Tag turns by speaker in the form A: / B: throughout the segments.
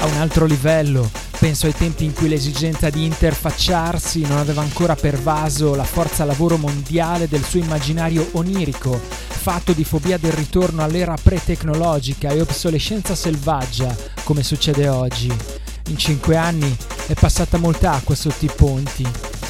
A: A un altro livello, penso ai tempi in cui l'esigenza di interfacciarsi non aveva ancora pervaso la forza lavoro mondiale del suo immaginario onirico, fatto di fobia del ritorno all'era pre-tecnologica e obsolescenza selvaggia, come succede oggi. In cinque anni è passata molta acqua sotto i ponti.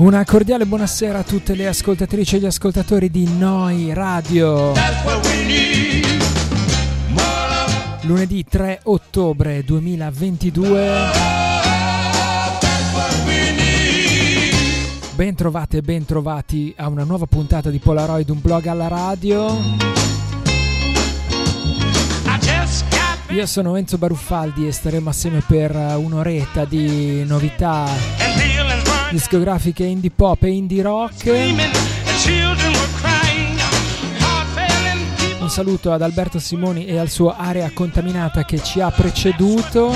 A: Una cordiale buonasera a tutte le ascoltatrici e gli ascoltatori di Noi Radio. Lunedì 3 ottobre 2022. Ben trovate e ben trovati a una nuova puntata di Polaroid, un blog alla radio. Io sono Enzo Baruffaldi e staremo assieme per un'oretta di novità discografiche indie pop e indie rock. Un saluto ad Alberto Simoni e al suo area contaminata che ci ha preceduto.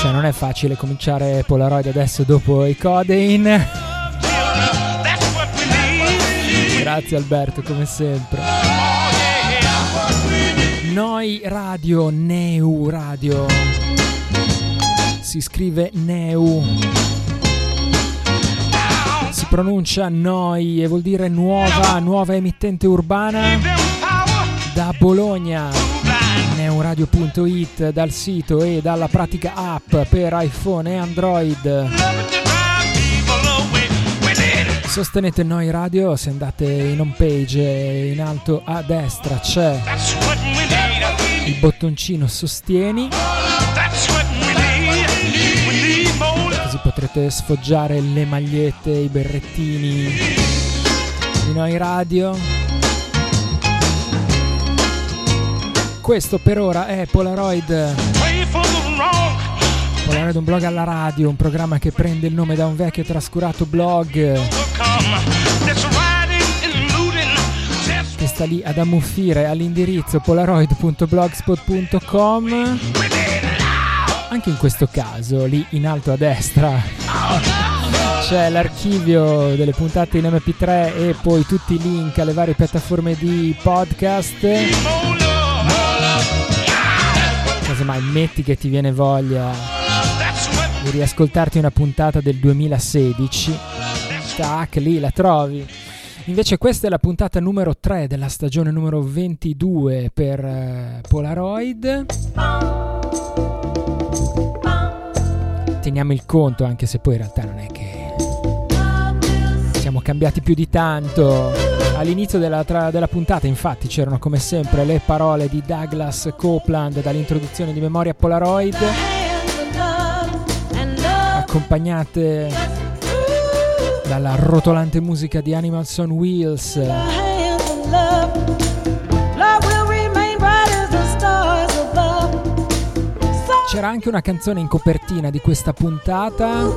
A: Cioè non è facile cominciare Polaroid adesso dopo i Codein. Grazie Alberto, come sempre. Noi Radio, Neu Radio. Si scrive Neu. Si pronuncia Noi e vuol dire nuova, nuova emittente urbana da Bologna. Neuradio.it dal sito e dalla pratica app per iPhone e Android. Sostenete Noi Radio se andate in home page in alto a destra c'è il bottoncino sostieni potrete sfoggiare le magliette, i berrettini di Noi Radio. Questo per ora è Polaroid. Polaroid un blog alla radio, un programma che prende il nome da un vecchio trascurato blog che sta lì ad ammuffire all'indirizzo polaroid.blogspot.com. Anche in questo caso, lì in alto a destra, c'è l'archivio delle puntate in MP3 e poi tutti i link alle varie piattaforme di podcast. Casomai metti che ti viene voglia di riascoltarti una puntata del 2016. Tac, lì la trovi. Invece questa è la puntata numero 3 della stagione numero 22 per uh, Polaroid. Teniamo il conto anche se poi in realtà non è che siamo cambiati più di tanto. All'inizio della, tra, della puntata infatti c'erano come sempre le parole di Douglas Copeland dall'introduzione di Memoria Polaroid accompagnate dalla rotolante musica di Animals on Wheels. C'era anche una canzone in copertina di questa puntata.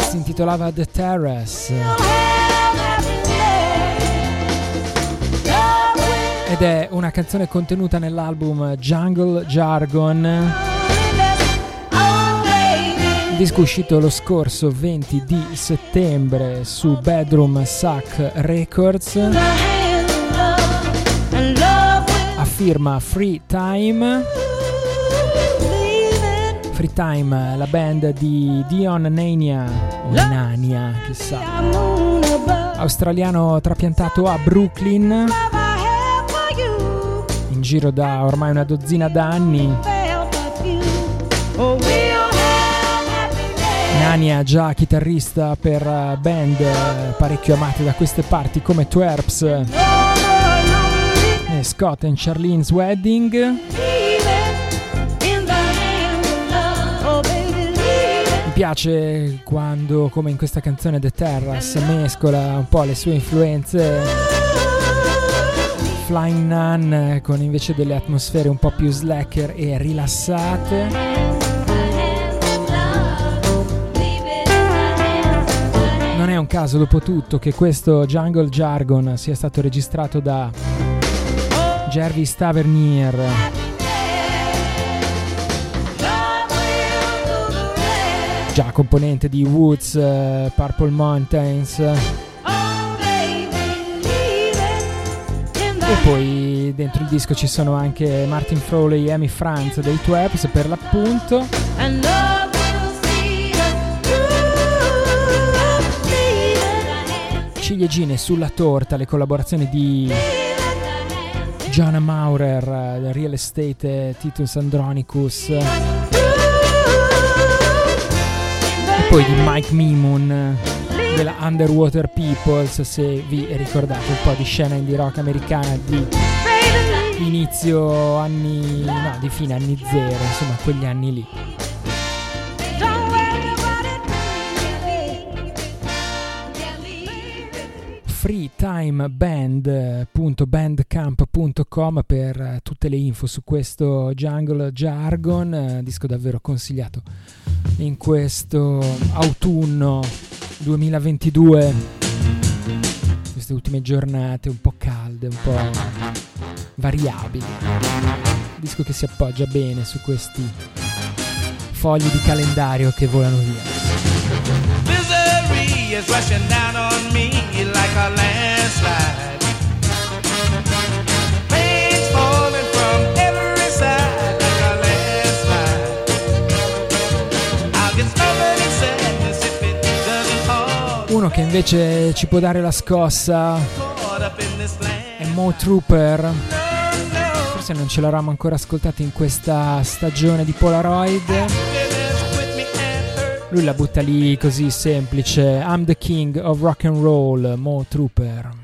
A: Si intitolava The Terrace. Ed è una canzone contenuta nell'album Jungle Jargon disco uscito lo scorso 20 di settembre su Bedroom Suck Records firma Free Time. Free Time la band di Dion Nania. O Nania chissà. Australiano trapiantato a Brooklyn. In giro da ormai una dozzina d'anni. Nania già chitarrista per band parecchio amate da queste parti come Twerps Scott and Charlene's Wedding. Mi piace quando come in questa canzone The Terrace mescola un po' le sue influenze. Flying Nun con invece delle atmosfere un po' più slacker e rilassate. Non è un caso, dopo tutto, che questo Jungle Jargon sia stato registrato da Jervis Tavernier. Già componente di Woods, uh, Purple Mountains. E poi dentro il disco ci sono anche Martin Froley e Amy Franz dei Twaps per l'appunto. ciliegine sulla torta le collaborazioni di Gianna Maurer, Real Estate, Titus Andronicus e poi di Mike Mimon della Underwater Peoples se vi ricordate un po' di scena indie rock americana di inizio anni no di fine anni zero insomma quegli anni lì freetimeband.bandcamp.com per tutte le info su questo Jungle Jargon, disco davvero consigliato in questo autunno 2022, queste ultime giornate un po' calde, un po' variabili. Disco che si appoggia bene su questi fogli di calendario che volano via. Is rushing down on me like a landslide. Rain's falling from every side like a landslide. I'll get started in sadness if it doesn't fall. Uno che invece ci può dare la scossa è Mo Trooper. Forse non ce l'eravamo ancora ascoltato in questa stagione di Polaroid. Lui la butta lì così semplice. I'm the king of rock and roll, Mo Trooper.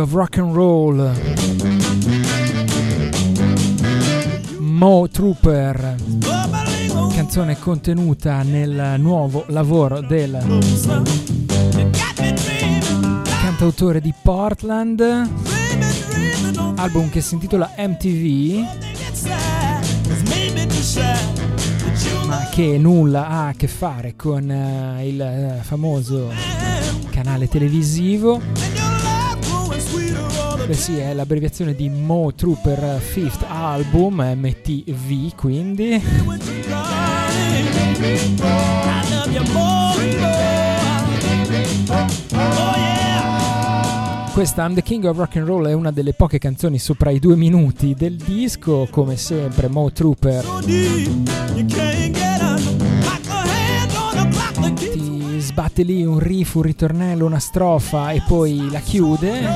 A: Of Rock and Roll, Mo Trooper, canzone contenuta nel nuovo lavoro del cantautore di Portland, album che si intitola MTV, ma che nulla ha a che fare con uh, il uh, famoso canale televisivo. Beh sì, è l'abbreviazione di Mo Trooper Fifth Album, MTV quindi. Questa I'm the King of Rock and Roll è una delle poche canzoni sopra i due minuti del disco, come sempre Mo Trooper sbatte lì un riff, un ritornello, una strofa e poi la chiude.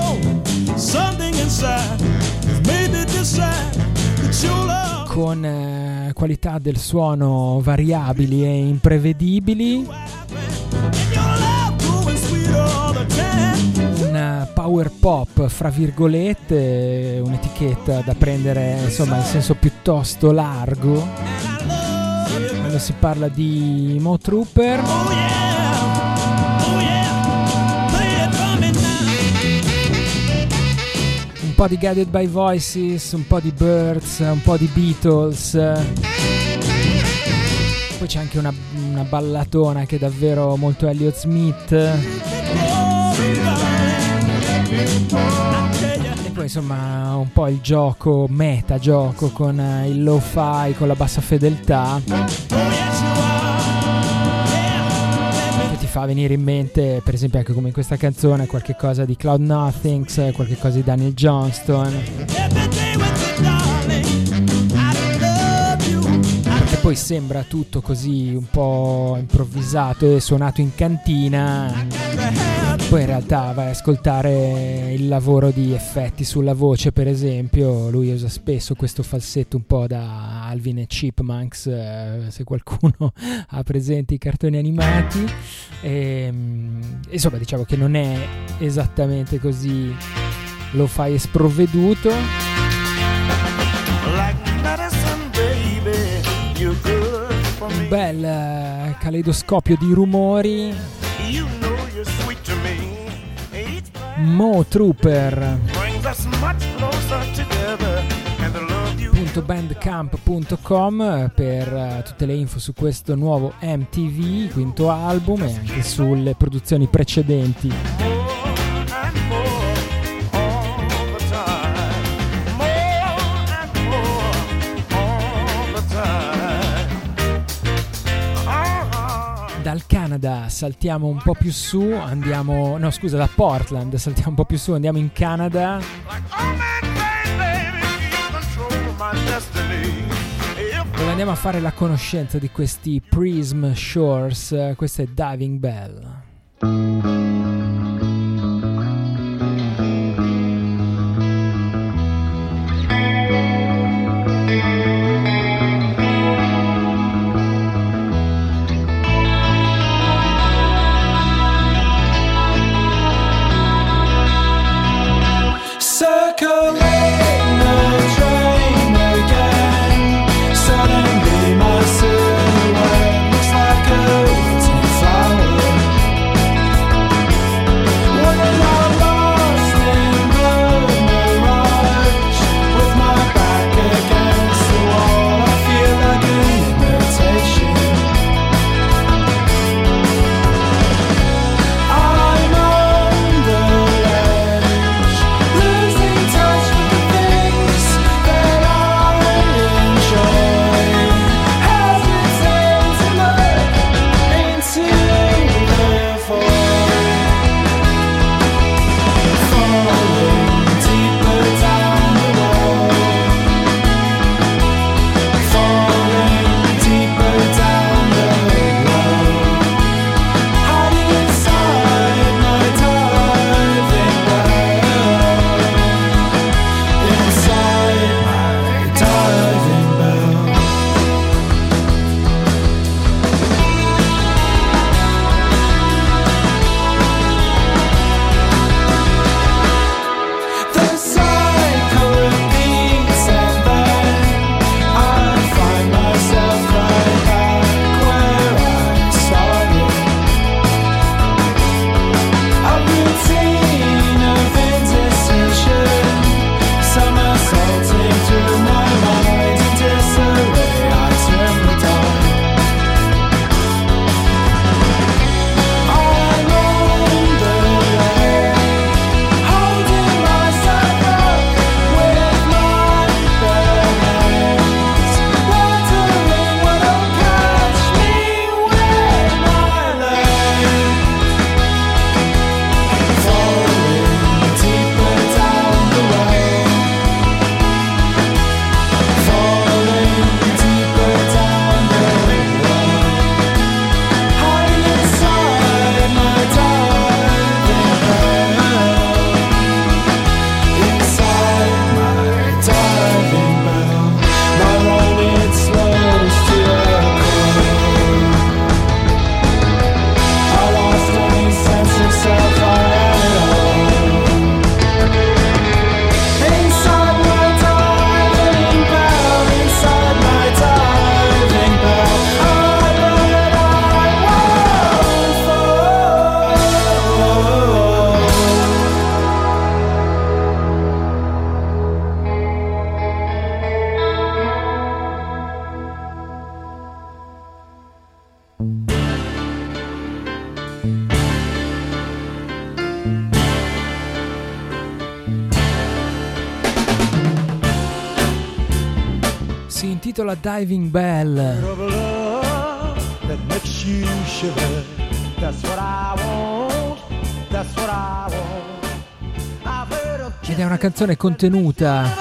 A: Con eh, qualità del suono variabili e imprevedibili. Un power pop, fra virgolette, un'etichetta da prendere insomma in senso piuttosto largo quando si parla di Mo Trooper. Oh yeah. Un po' di Guided by Voices, un po' di Birds, un po' di Beatles. Poi c'è anche una, una ballatona che è davvero molto Elliott Smith. E poi insomma un po' il gioco, meta gioco con il lo-fi, con la bassa fedeltà. Fa venire in mente, per esempio anche come in questa canzone, qualche cosa di Cloud Nothings, qualche cosa di Daniel Johnston. Poi sembra tutto così un po' improvvisato e suonato in cantina. Poi in realtà vai a ascoltare il lavoro di effetti sulla voce, per esempio. Lui usa spesso questo falsetto un po' da Alvin e Chipmunks, eh, se qualcuno ha presente i cartoni animati. E, ehm, insomma, diciamo che non è esattamente così lo fai sprovveduto. Un bel uh, caleidoscopio di rumori. Mo Trooper. bandcamp.com per uh, tutte le info su questo nuovo MTV, quinto album e anche sulle produzioni precedenti. Dal Canada saltiamo un po' più su, andiamo, no scusa, da Portland saltiamo un po' più su, andiamo in Canada. Dove andiamo a fare la conoscenza di questi Prism Shores, questo è Diving Bell. Diving Bell. Ed è una canzone contenuta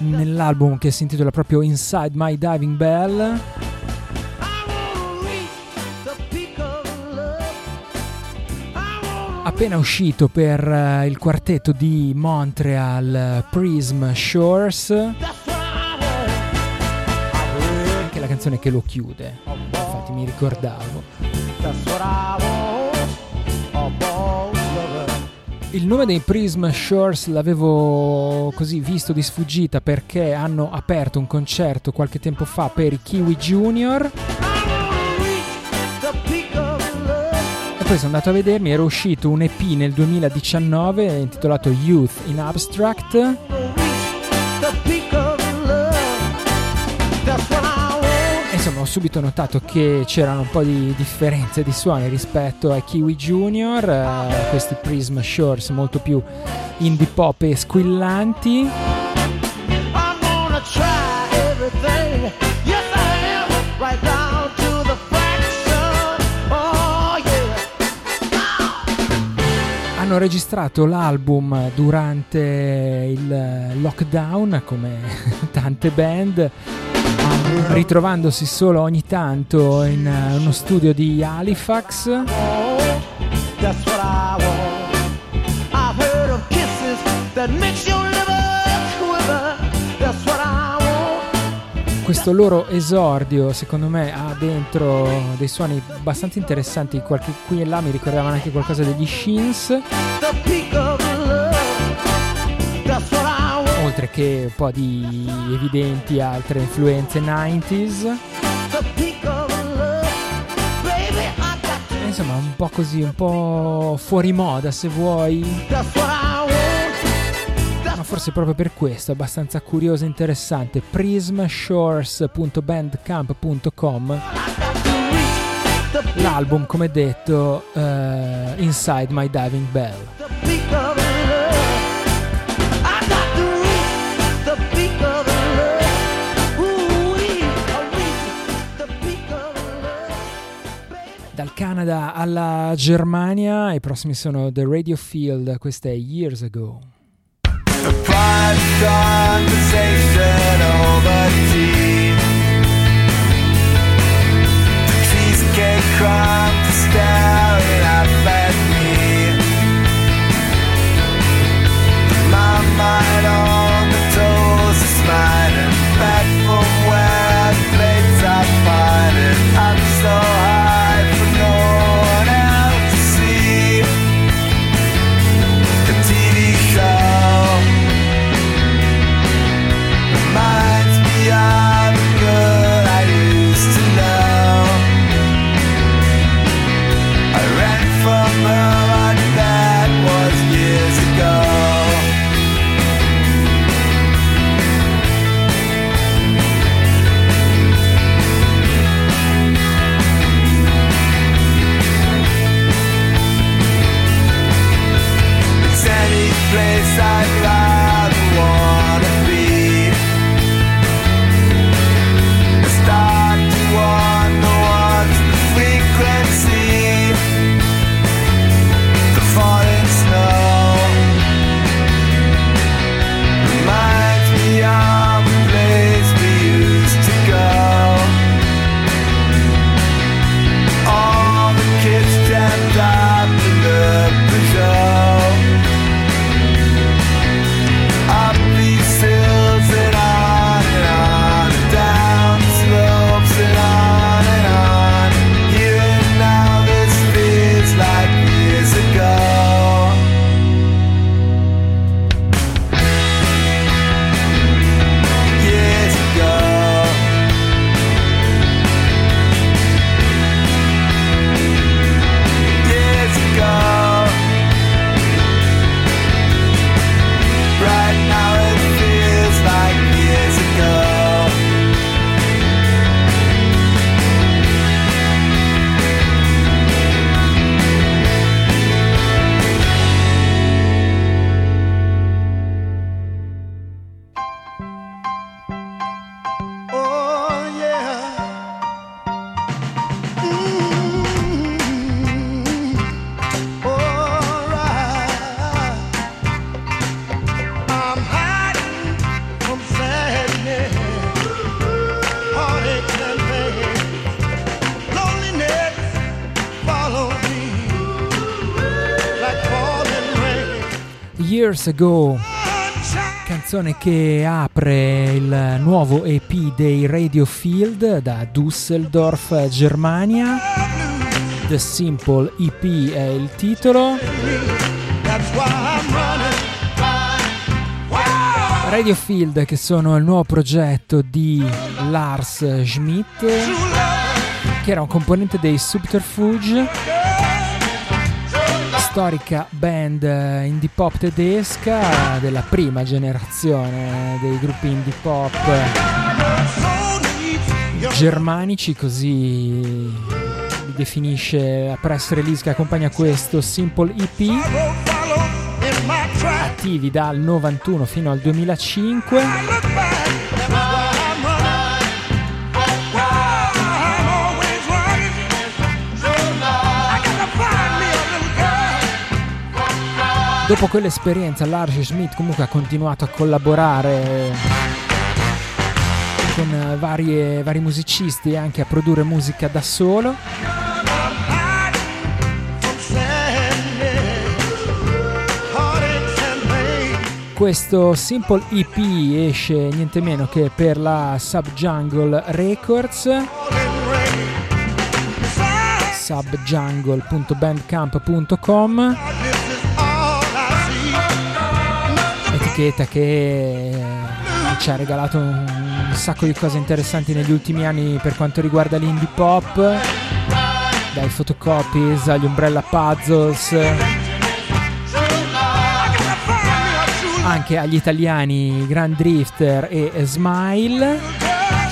A: nell'album che si intitola proprio Inside My Diving Bell. appena uscito per uh, il quartetto di Montreal Prism Shores canzone che lo chiude. Infatti mi ricordavo. Il nome dei Prism Shores l'avevo così visto di sfuggita perché hanno aperto un concerto qualche tempo fa per i Kiwi Junior. Poi sono andato a vedermi, era uscito un EP nel 2019 intitolato Youth in Abstract. Ho subito notato che c'erano un po' di differenze di suoni rispetto ai Kiwi Junior, eh, questi Prism Shores molto più indie pop e squillanti. hanno registrato l'album durante il lockdown come tante band ritrovandosi solo ogni tanto in uno studio di Halifax. Questo loro esordio secondo me ha dentro dei suoni abbastanza interessanti. Qualche qui e là mi ricordavano anche qualcosa degli Shins oltre che un po' di evidenti altre influenze 90s insomma un po' così un po' fuori moda se vuoi. Ma forse proprio per questo, abbastanza curioso e interessante, prismshores.bandcamp.com L'album, come detto, uh, Inside My Diving Bell. Canada alla Germania, i prossimi sono The Radio Field, questa è Years Ago. A mind on the toes is back from where Years Ago, canzone che apre il nuovo EP dei Radio Field da Düsseldorf, Germania. The Simple EP è il titolo. Radio Field che sono il nuovo progetto di Lars Schmidt che era un componente dei Subterfuge storica band eh, indie pop tedesca della prima generazione dei gruppi indie pop germanici, così li definisce la press release che accompagna questo Simple EP, attivi dal 91 fino al 2005. Dopo quell'esperienza Lars Schmidt comunque ha continuato a collaborare con varie, vari musicisti e anche a produrre musica da solo. Questo Simple EP esce niente meno che per la Subjungle Records subjungle.bandcamp.com etichetta che ci ha regalato un sacco di cose interessanti negli ultimi anni per quanto riguarda l'indie pop, dai photocopies agli umbrella puzzles, anche agli italiani Grand Drifter e Smile,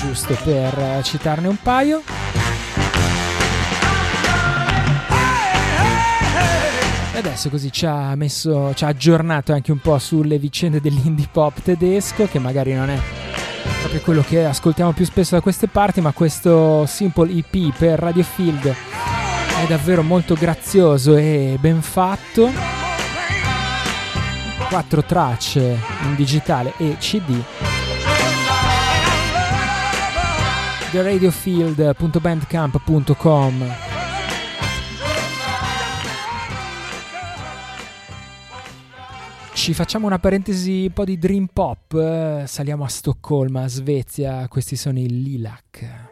A: giusto per citarne un paio. Adesso così ci ha messo, ci ha aggiornato anche un po' sulle vicende dell'indie pop tedesco, che magari non è proprio quello che ascoltiamo più spesso da queste parti, ma questo Simple EP per Radio Field è davvero molto grazioso e ben fatto. Quattro tracce in digitale e CD. TheRadiofield.bandcamp.com Ci facciamo una parentesi un po' di dream pop, eh, saliamo a Stoccolma, Svezia, questi sono i Lilac.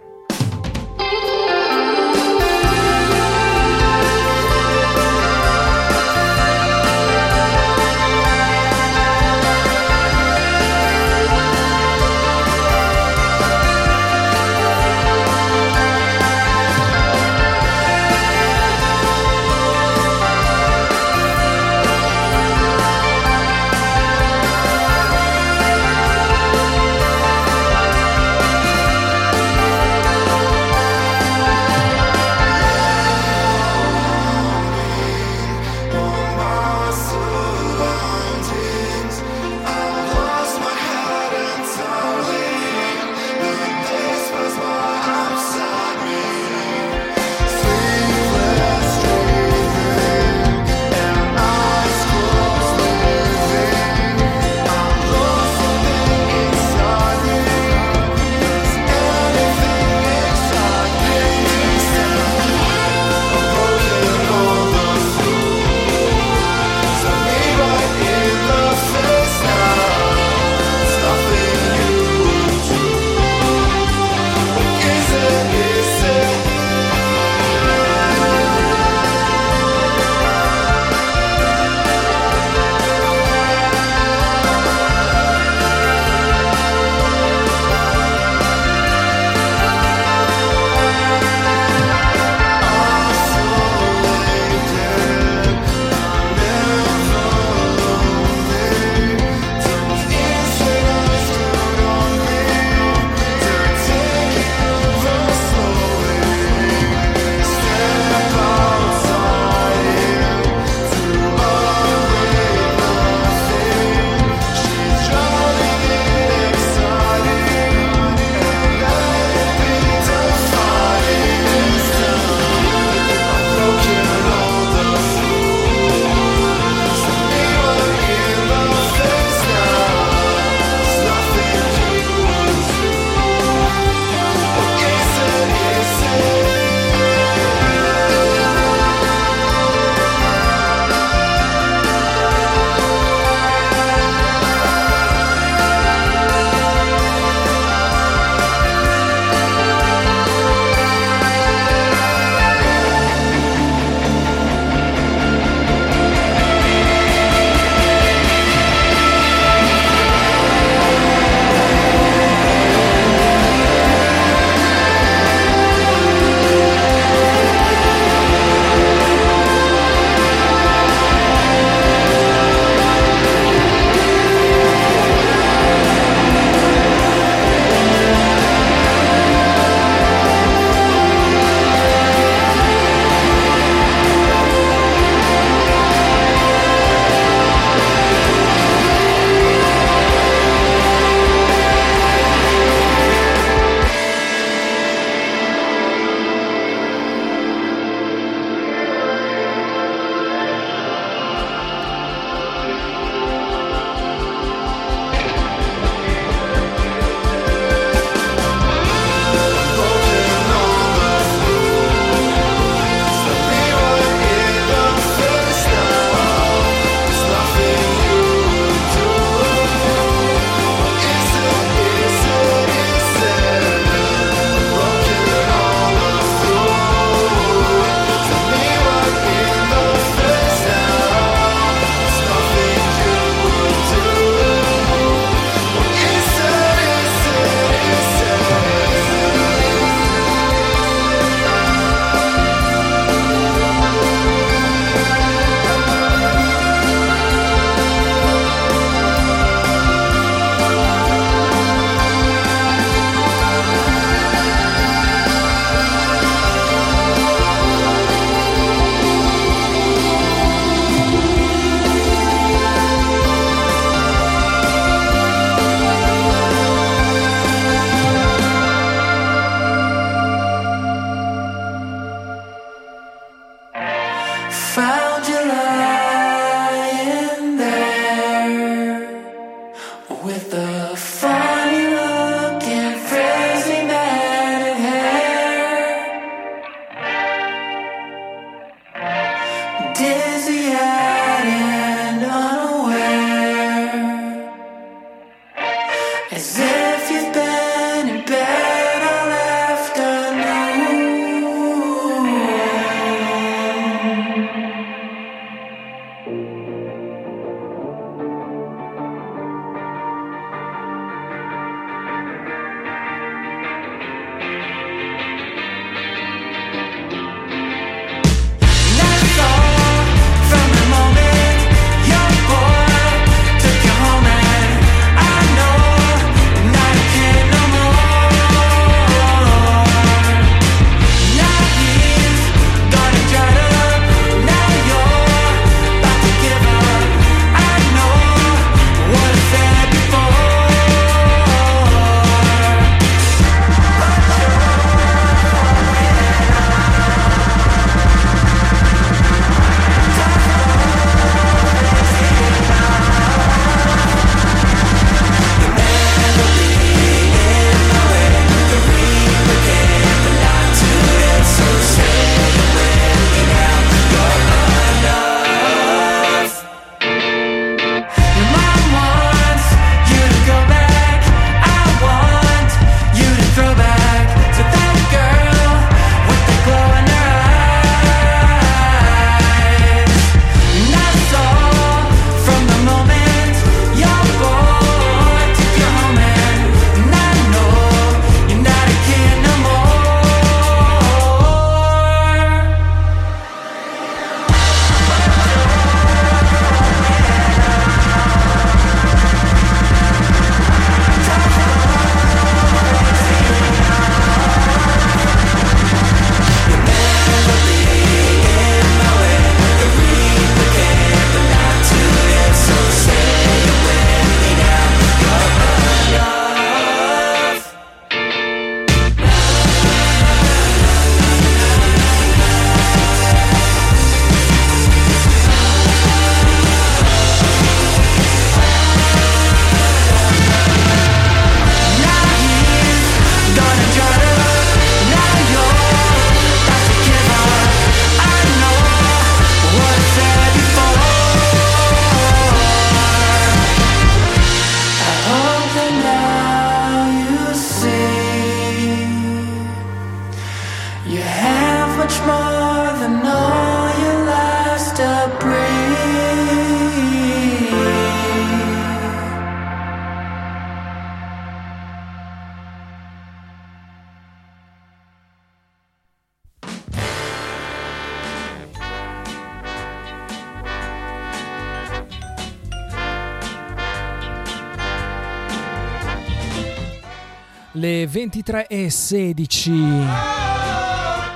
A: Le 23.16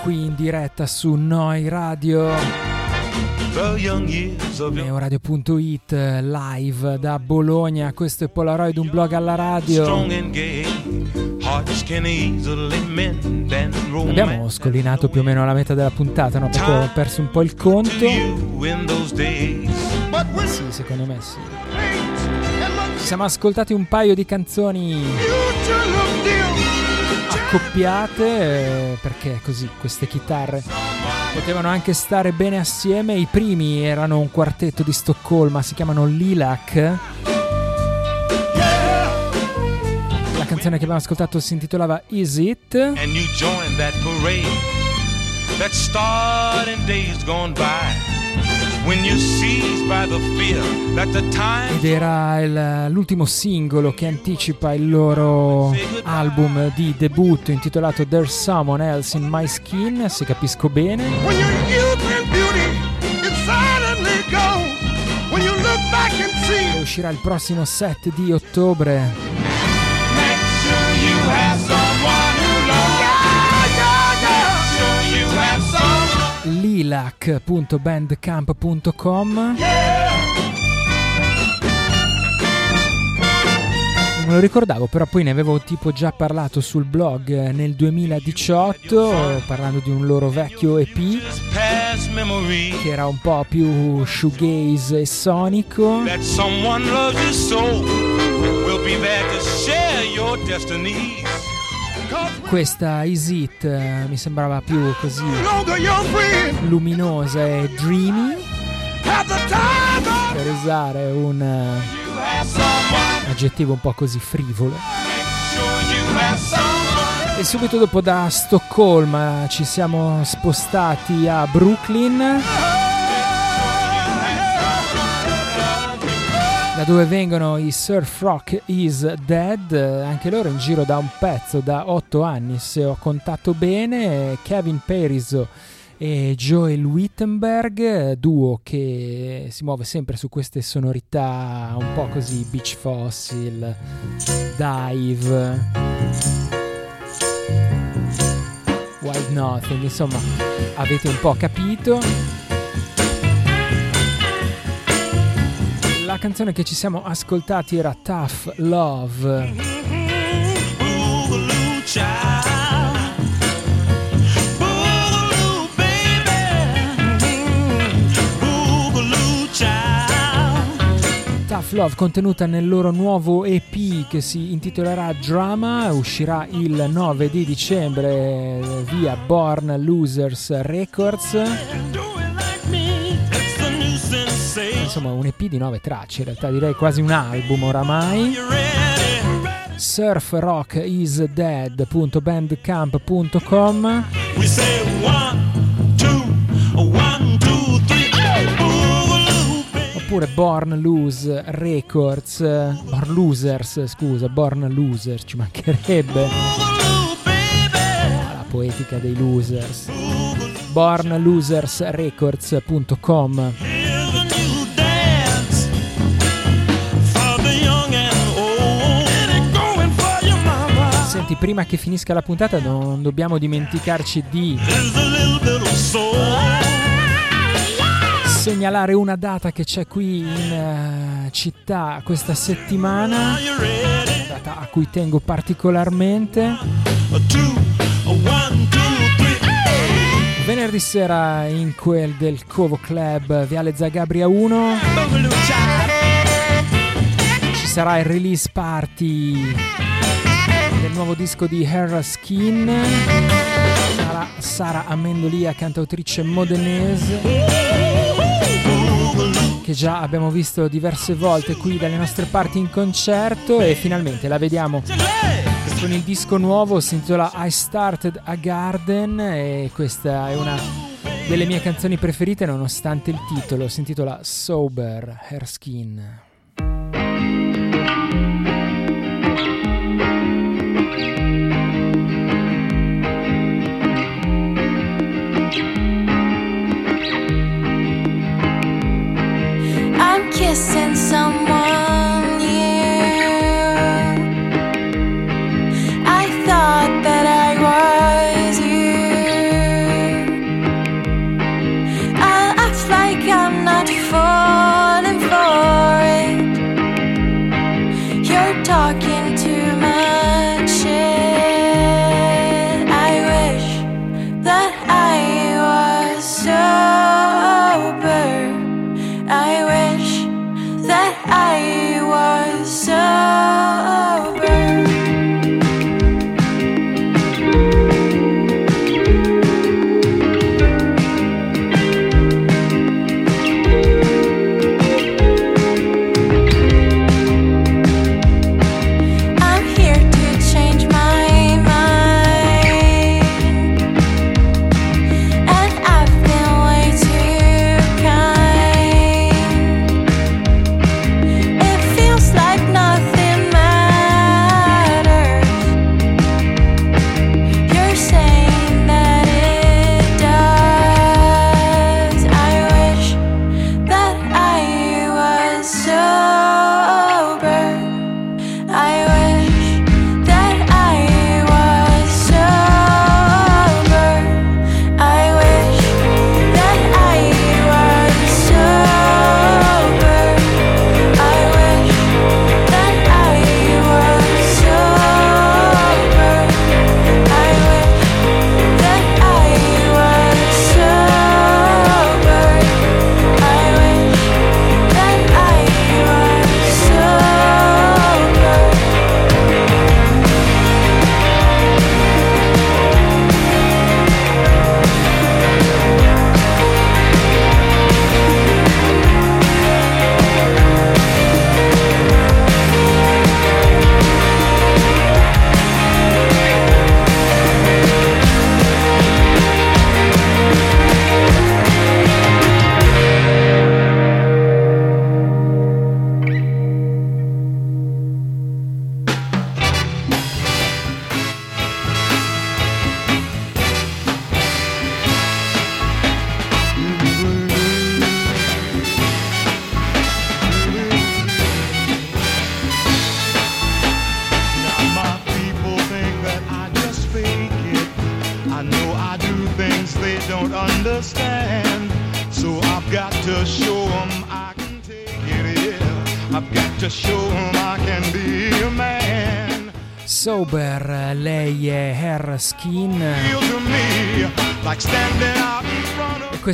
A: qui in diretta su Noi Radio. Neoradio.it live da Bologna. Questo è Polaroid un blog alla radio. Abbiamo scollinato più o meno alla metà della puntata no? perché ho perso un po' il conto. Sì secondo me sì. ci siamo ascoltati un paio di canzoni accoppiate eh, perché così queste chitarre potevano anche stare bene assieme. I primi erano un quartetto di Stoccolma, si chiamano Lilac. La canzone che abbiamo ascoltato si intitolava Is It? And you joined that parade that started in days gone by. Ed era l'ultimo singolo che anticipa il loro album di debutto intitolato There's Someone Else in My Skin, se capisco bene. Uscirà il prossimo 7 di ottobre. lilac.bandcamp.com Non me lo ricordavo, però poi ne avevo tipo già parlato sul blog nel 2018, parlando di un loro vecchio EP che era un po' più shoegaze e sonico. That someone loves you so will be there to share your destiny. Questa Is It eh, mi sembrava più così luminosa e dreamy per usare un uh, aggettivo un po' così frivolo. E subito dopo da Stoccolma ci siamo spostati a Brooklyn da dove vengono i Surf Rock Is Dead, anche loro in giro da un pezzo, da otto anni se ho contato bene, Kevin Periso e Joel Wittenberg, duo che si muove sempre su queste sonorità un po' così Beach Fossil, Dive, Wild Nothing, insomma avete un po' capito. Canzone che ci siamo ascoltati era Tough Love. Tough Love contenuta nel loro nuovo EP che si intitolerà Drama, uscirà il 9 di dicembre via Born Losers Records insomma un EP di nove tracce, in realtà direi quasi un album oramai. surfrockisedead.bandcamp.com oppure Born Lose Records Born Losers scusa Born Losers ci mancherebbe. La poetica dei losers. Bornlosersrecords.com Senti, prima che finisca la puntata non dobbiamo dimenticarci di segnalare una data che c'è qui in uh, città questa settimana, data a cui tengo particolarmente. Venerdì sera in quel del Covo Club Viale Zagabria 1 ci sarà il release party del nuovo disco di Hera Skin. Sarà Sara Amendolia, cantautrice modenese, che già abbiamo visto diverse volte qui dalle nostre parti in concerto e finalmente la vediamo con il disco nuovo, si intitola I Started a Garden e questa è una delle mie canzoni preferite nonostante il titolo, si intitola Sober Hair Skin. Kissing someone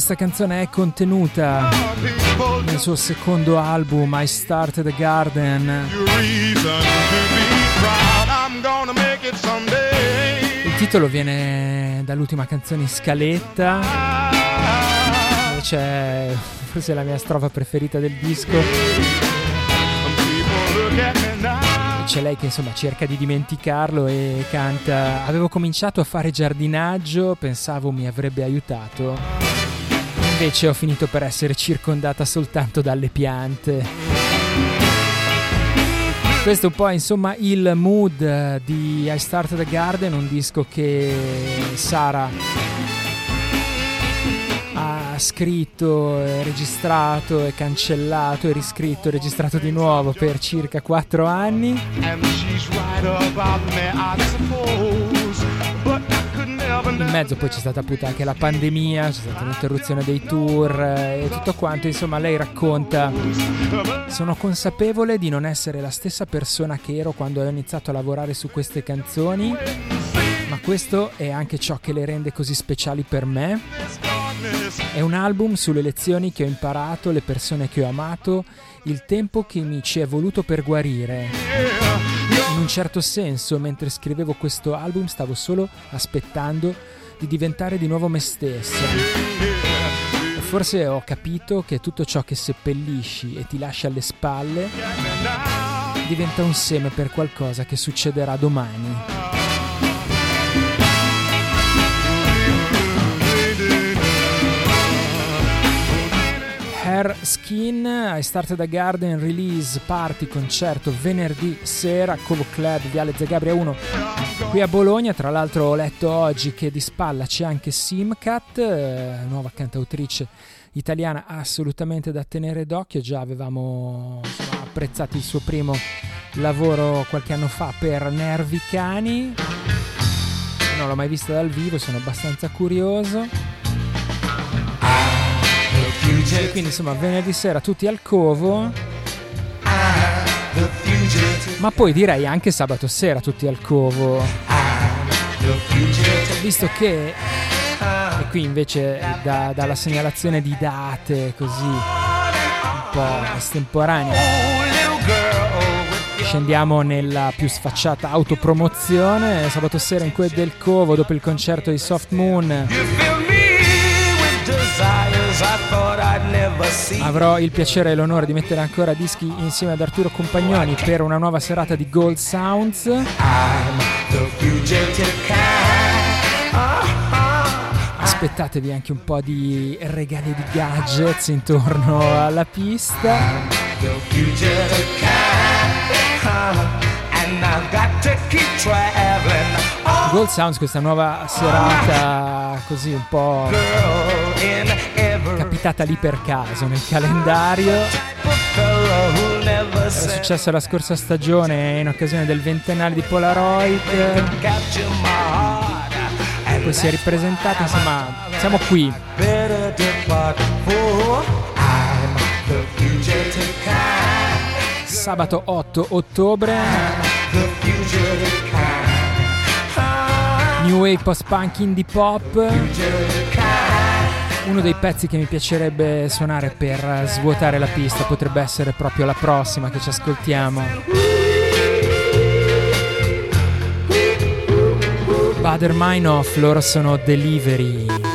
A: questa canzone è contenuta nel suo secondo album I Started a Garden. Il titolo viene dall'ultima canzone in scaletta, c'è forse la mia strofa preferita del disco. C'è lei che insomma cerca di dimenticarlo e canta Avevo cominciato a fare giardinaggio, pensavo mi avrebbe aiutato. Invece ho finito per essere circondata soltanto dalle piante. Questo è un po' insomma il mood eh, di I Started a Garden, un disco che Sara ha scritto, registrato e cancellato e riscritto e registrato di nuovo per circa 4 anni. In mezzo poi c'è stata appunto anche la pandemia, c'è stata un'interruzione dei tour eh, e tutto quanto, insomma lei racconta sono consapevole di non essere la stessa persona che ero quando ho iniziato a lavorare su queste canzoni, ma questo è anche ciò che le rende così speciali per me. È un album sulle lezioni che ho imparato, le persone che ho amato, il tempo che mi ci è voluto per guarire. In un certo senso, mentre scrivevo questo album, stavo solo aspettando di diventare di nuovo me stesso. E forse ho capito che tutto ciò che seppellisci e ti lasci alle spalle diventa un seme per qualcosa che succederà domani. Hair Skin, I Started a Garden Release Party Concerto venerdì sera, Covo Club, Viale Zagabria 1 qui a Bologna. Tra l'altro ho letto oggi che di spalla c'è anche Simcat, eh, nuova cantautrice italiana assolutamente da tenere d'occhio. Già avevamo insomma, apprezzato il suo primo lavoro qualche anno fa per Nervi Cani. Non l'ho mai vista dal vivo, sono abbastanza curioso. E quindi insomma venerdì sera tutti al covo. Ma poi direi anche sabato sera tutti al covo. Visto che e qui invece da- dalla segnalazione di date così un po' estemporanea scendiamo nella più sfacciata autopromozione sabato sera in quel del Covo dopo il concerto di Soft Moon Avrò il piacere e l'onore di mettere ancora dischi insieme ad Arturo Compagnoni per una nuova serata di Gold Sounds.
B: Kind. Uh-huh.
A: Aspettatevi anche un po' di regali di gadgets intorno alla pista.
B: Traveling. Oh,
A: Gold Sounds, questa nuova serata così un po' capitata lì per caso nel calendario.
B: said
A: successo la scorsa stagione in occasione del ventennale di Polaroid. Poi si è ripresentata, insomma, siamo qui. Sabato 8 ottobre. New Wave Post Punk Indie Pop. Uno dei pezzi che mi piacerebbe suonare per svuotare la pista potrebbe essere proprio la prossima che ci ascoltiamo. Bader Meinhof, loro sono Delivery.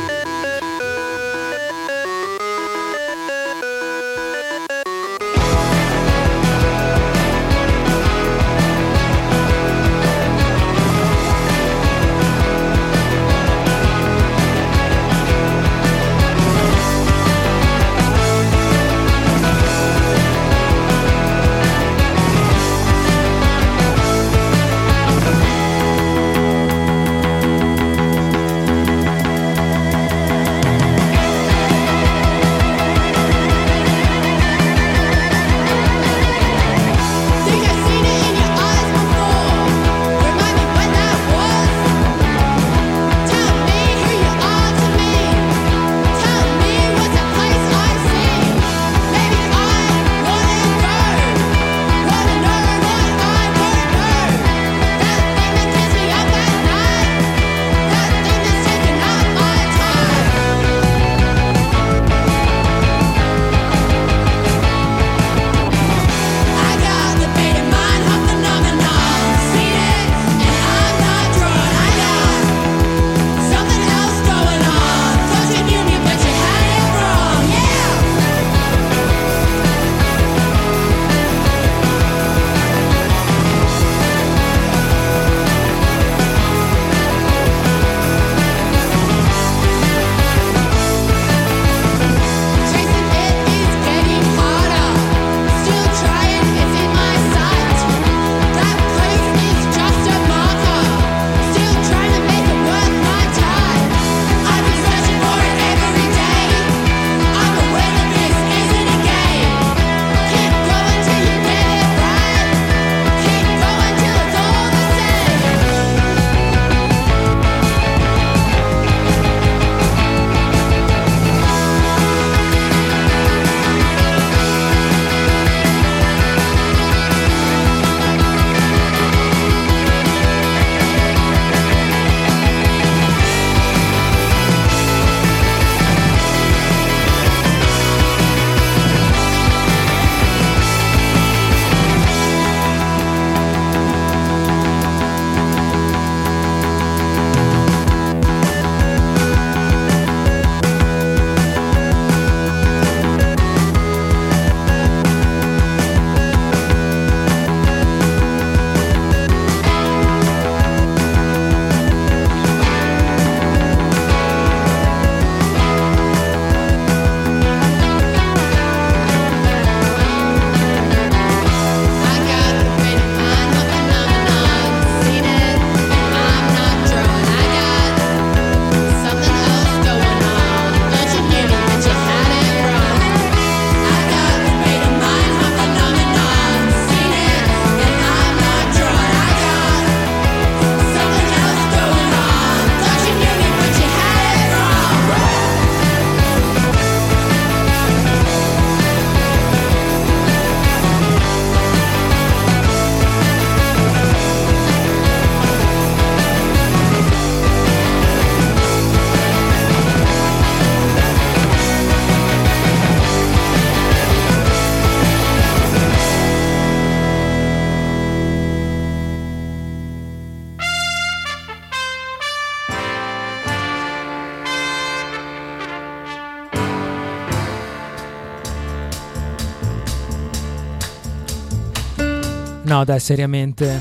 A: Dai, seriamente.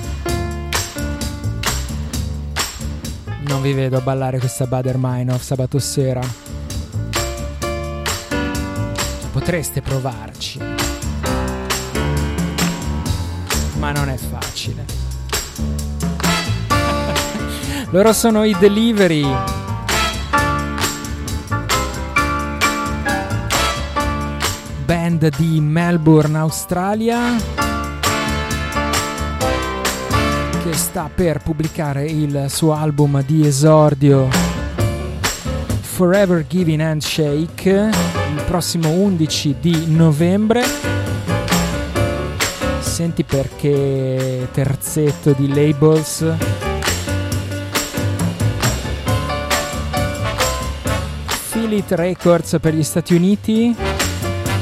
A: Non vi vedo a ballare questa Bader Meinhof sabato sera. Potreste provarci. Ma non è facile. Loro sono i Delivery. Band di Melbourne, Australia che sta per pubblicare il suo album di esordio Forever Giving Handshake il prossimo 11 di novembre. Senti perché terzetto di labels. Philip Records per gli Stati Uniti,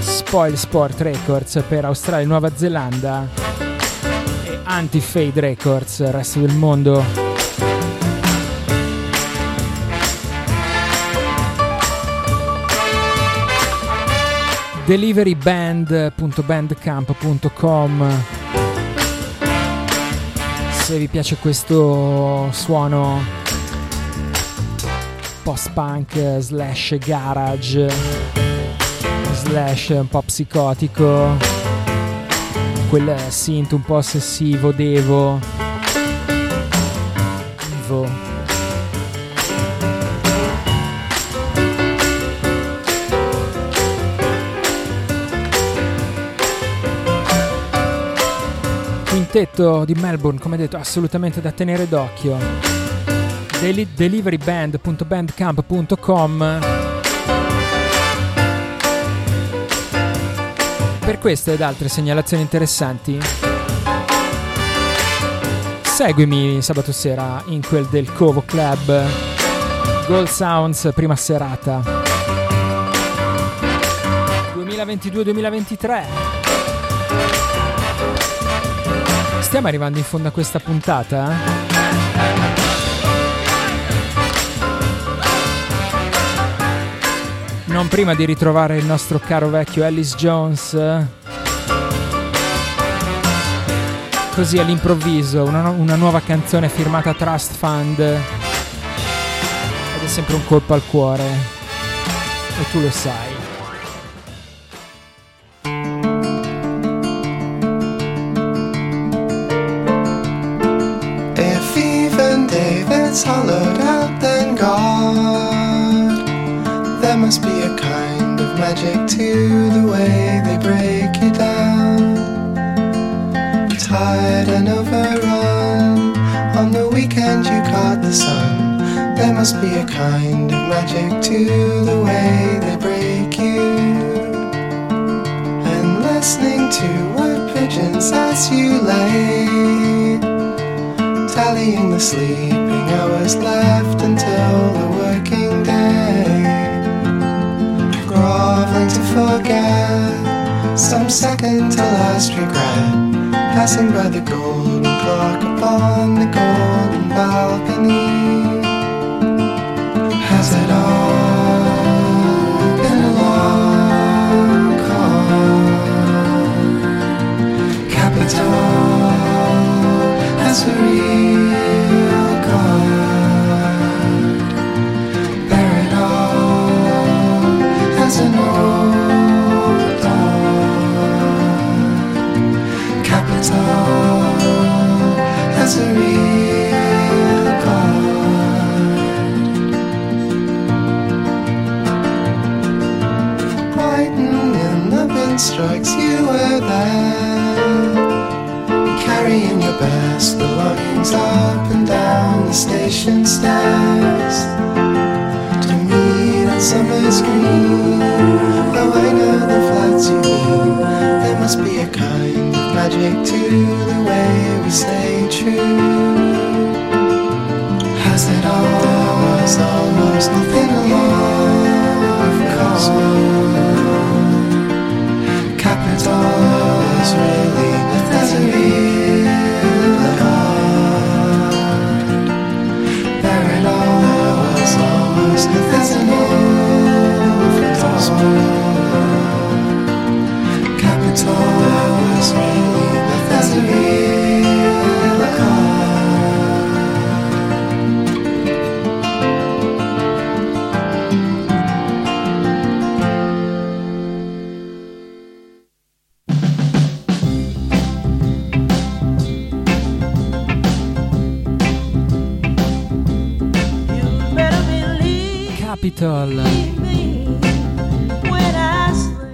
A: Spoil Sport Records per Australia e Nuova Zelanda Anti-Fade Records, resto del mondo. deliveryband.bandcamp.com se vi piace questo suono post-punk slash garage slash un po' psicotico quel synth un po' ossessivo, devo. Vivo. Quintetto di Melbourne, come detto, assolutamente da tenere d'occhio. Deli- deliveryband.bandcamp.com Per queste ed altre segnalazioni interessanti, seguimi sabato sera in quel del Covo Club Gold Sounds prima serata 2022-2023. Stiamo arrivando in fondo a questa puntata? Non prima di ritrovare il nostro caro vecchio Alice Jones. Così all'improvviso, una, una nuova canzone firmata Trust Fund. Ed è sempre un colpo al cuore. E tu lo sai.
C: To the way they break you down. Tired and overrun. On the weekend you caught the sun. There must be a kind of magic to the way they break you. And listening to wood pigeons as you lay. Tallying the sleeping hours left until the working to forget some second to last regret. Passing by the golden clock upon the golden balcony. Has it all been a long call? Capital has strikes, you were there. Carrying your best belongings up and down the station stairs to meet on summer's green. Though I know the flats you mean, there must be a kind of magic to the way we stay true. Has it all? There was almost nothing along Capital is really there's a real God. There it all there was almost there's an Capital is really
A: Capital.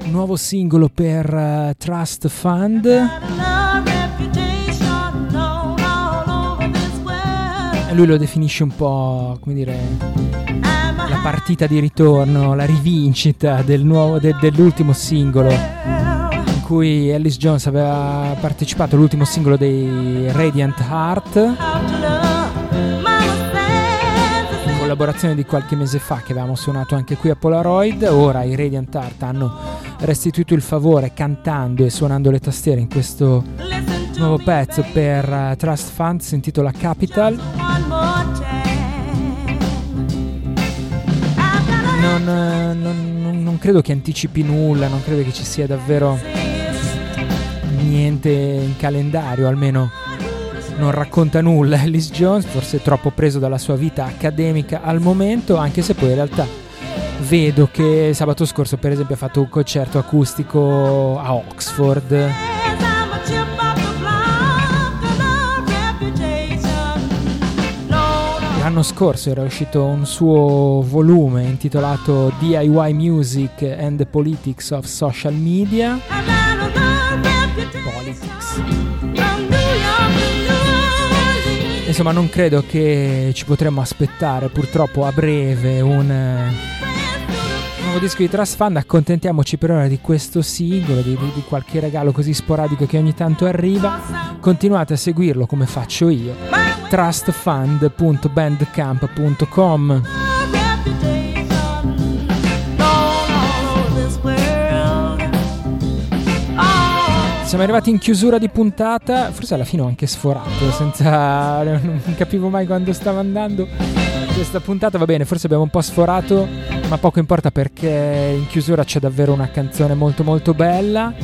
A: Nuovo singolo per uh, Trust Fund. E lui lo definisce un po', come dire, la partita di ritorno, la rivincita del nuovo, de, dell'ultimo singolo in cui Alice Jones aveva partecipato all'ultimo singolo dei Radiant Heart collaborazione di qualche mese fa che avevamo suonato anche qui a Polaroid. Ora i Radiant Art hanno restituito il favore cantando e suonando le tastiere in questo nuovo pezzo per uh, Trust Fund, si intitola Capital. Non, uh, non, non credo che anticipi nulla, non credo che ci sia davvero niente in calendario, almeno non racconta nulla Alice Jones, forse troppo preso dalla sua vita accademica al momento, anche se poi in realtà vedo che sabato scorso per esempio ha fatto un concerto acustico a Oxford. L'anno scorso era uscito un suo volume intitolato DIY Music and the Politics of Social Media. Insomma, non credo che ci potremmo aspettare purtroppo a breve un eh, nuovo disco di Trust Fund. Accontentiamoci per ora di questo singolo, di, di, di qualche regalo così sporadico che ogni tanto arriva. Continuate a seguirlo come faccio io. trustfund.bandcamp.com Siamo arrivati in chiusura di puntata, forse alla fine ho anche sforato, senza... non capivo mai quando stava andando questa puntata, va bene, forse abbiamo un po' sforato, ma poco importa perché in chiusura c'è davvero una canzone molto molto bella.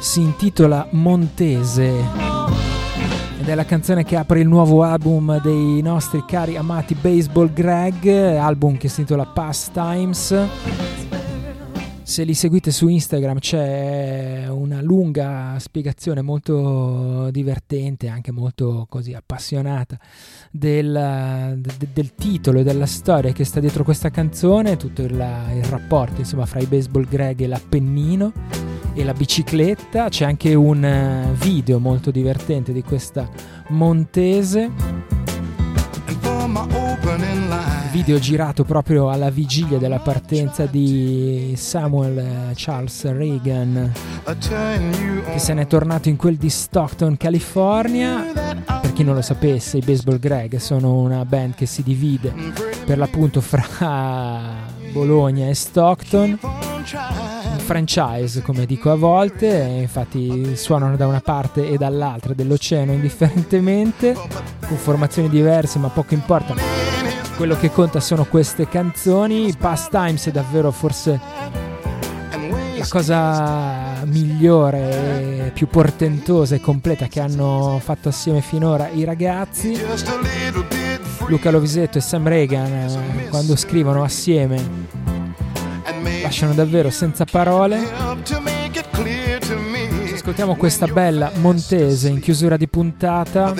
A: Si intitola Montese ed è la canzone che apre il nuovo album dei nostri cari amati Baseball Greg, album che si intitola Past Times. Se li seguite su Instagram c'è una lunga spiegazione molto divertente, anche molto così appassionata del, de, del titolo e della storia che sta dietro questa canzone, tutto il, il rapporto insomma fra i Baseball Greg e l'Appennino e la bicicletta. C'è anche un eh, video molto divertente di questa montese. Video girato proprio alla vigilia della partenza di Samuel eh, Charles Reagan, che se n'è tornato in quel di Stockton, California. Per chi non lo sapesse, i Baseball Greg sono una band che si divide per l'appunto fra Bologna e Stockton franchise, come dico a volte, infatti suonano da una parte e dall'altra dell'oceano indifferentemente, con formazioni diverse, ma poco importa. Quello che conta sono queste canzoni. Past Times è davvero forse la cosa migliore, più portentosa e completa che hanno fatto assieme finora i ragazzi. Luca Lovisetto e Sam Reagan, eh, quando scrivono assieme, lasciano davvero senza parole. Ascoltiamo questa bella montese in chiusura di puntata.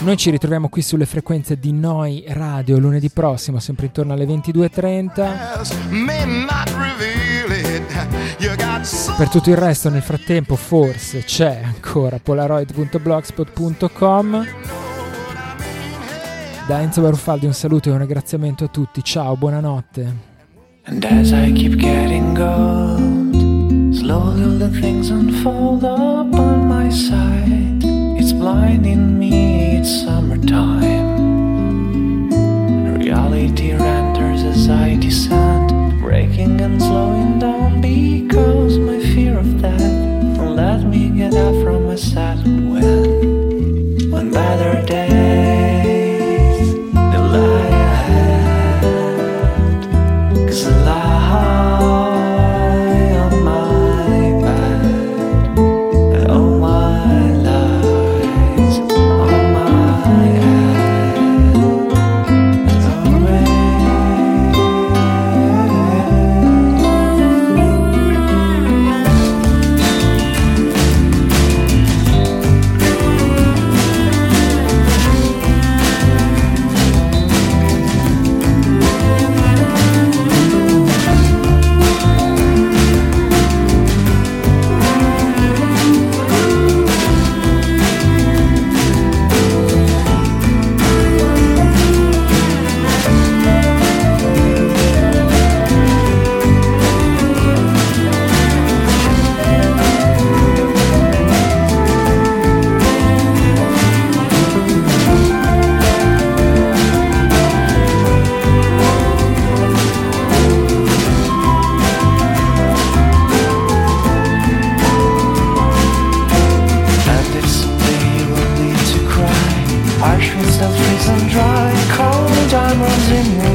A: Noi ci ritroviamo qui sulle frequenze di Noi Radio lunedì prossimo, sempre intorno alle 22.30. Per tutto il resto, nel frattempo, forse c'è ancora polaroid.blogspot.com. Da Enzo Barufaldi un saluto e un ringraziamento a tutti. Ciao, buonanotte. And as I keep getting old, slowly the things unfold up on my side. It's blinding me, it's summertime. Reality renders as I descend, breaking and slowing down because my fear of death won't let me get out from my saddle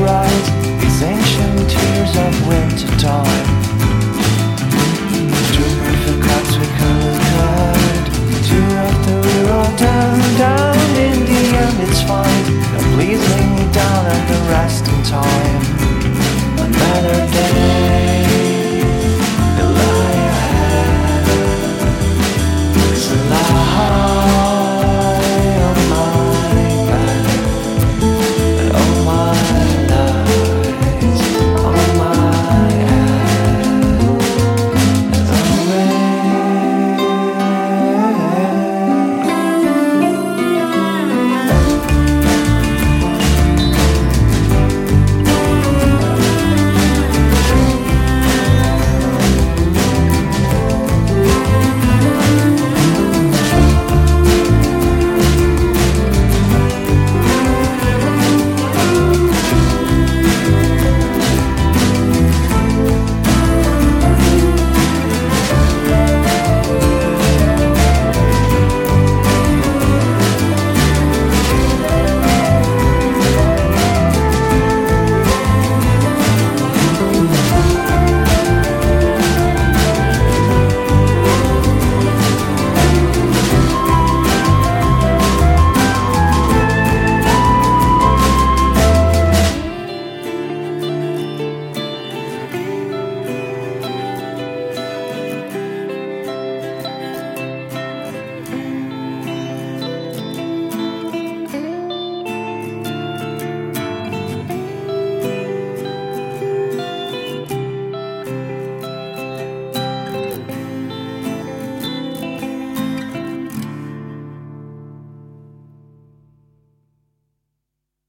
D: eyes, these ancient tears of winter time. Two down, down. In the end, it's fine. Now please lay me down and the rest in time.